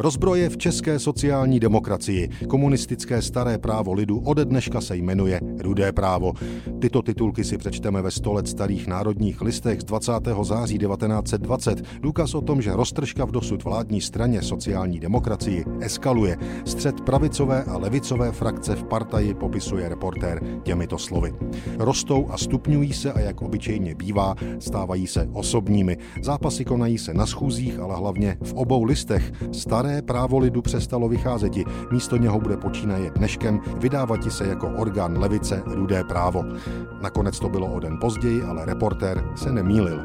Rozbroje v české sociální demokracii. Komunistické staré právo lidu ode dneška se jmenuje Rudé právo. Tyto titulky si přečteme ve 100 let starých národních listech z 20. září 1920. Důkaz o tom, že roztržka v dosud vládní straně sociální demokracii eskaluje. Střed pravicové a levicové frakce v partaji popisuje reportér těmito slovy. Rostou a stupňují se a jak obyčejně bývá, stávají se osobními. Zápasy konají se na schůzích, ale hlavně v obou listech. Staré staré právo lidu přestalo vycházet. Místo něho bude počínaje dneškem vydávat se jako orgán levice rudé právo. Nakonec to bylo o den později, ale reportér se nemýlil.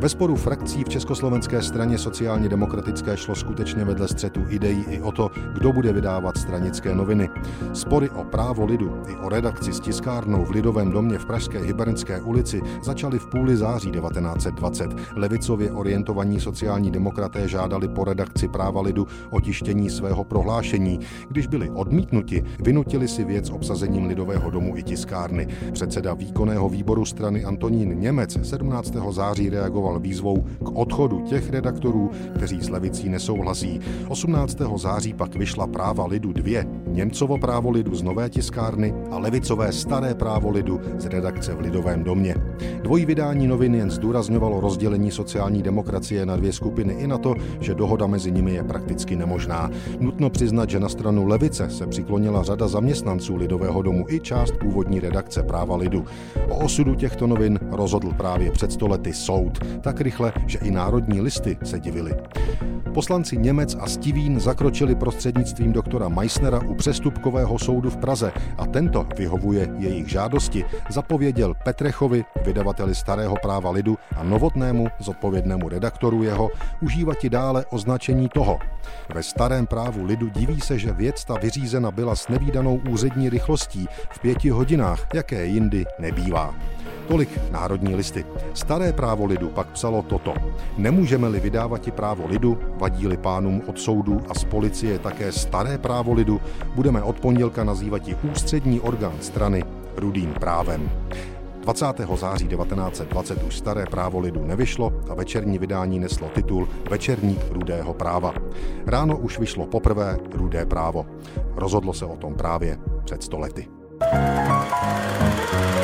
Ve sporu frakcí v Československé straně sociálně demokratické šlo skutečně vedle střetu ideí i o to, kdo bude vydávat stranické noviny. Spory o právo lidu i o redakci s tiskárnou v Lidovém domě v Pražské Hybernské ulici začaly v půli září 1920. Levicově orientovaní sociální demokraté žádali po redakci práva lidu o tištění svého prohlášení. Když byli odmítnuti, vynutili si věc obsazením Lidového domu i tiskárny. Předseda výkonného výboru strany Antonín Němec 17. září reagoval reagoval výzvou k odchodu těch redaktorů, kteří s levicí nesouhlasí. 18. září pak vyšla práva lidu 2, Němcovo právo lidu z Nové tiskárny a levicové staré právo lidu z redakce v Lidovém domě. Dvojí vydání novin jen zdůrazňovalo rozdělení sociální demokracie na dvě skupiny i na to, že dohoda mezi nimi je prakticky nemožná. Nutno přiznat, že na stranu levice se přiklonila řada zaměstnanců Lidového domu i část původní redakce práva lidu. O osudu těchto novin rozhodl právě před stolety soud tak rychle, že i národní listy se divily. Poslanci Němec a Stivín zakročili prostřednictvím doktora Meissnera u přestupkového soudu v Praze a tento vyhovuje jejich žádosti, zapověděl Petrechovi, vydavateli Starého práva lidu a novotnému zodpovědnému redaktoru jeho, užívati dále označení toho. Ve Starém právu lidu diví se, že věc ta vyřízena byla s nevýdanou úřední rychlostí v pěti hodinách, jaké jindy nebývá. Tolik národní listy. Staré právo lidu pak psalo toto. Nemůžeme-li vydávat i právo lidu, vadí-li pánům od soudu a z policie také staré právo lidu, budeme od pondělka nazývat i ústřední orgán strany rudým právem. 20. září 1920 už staré právo lidu nevyšlo a večerní vydání neslo titul Večerník rudého práva. Ráno už vyšlo poprvé rudé právo. Rozhodlo se o tom právě před stolety. lety.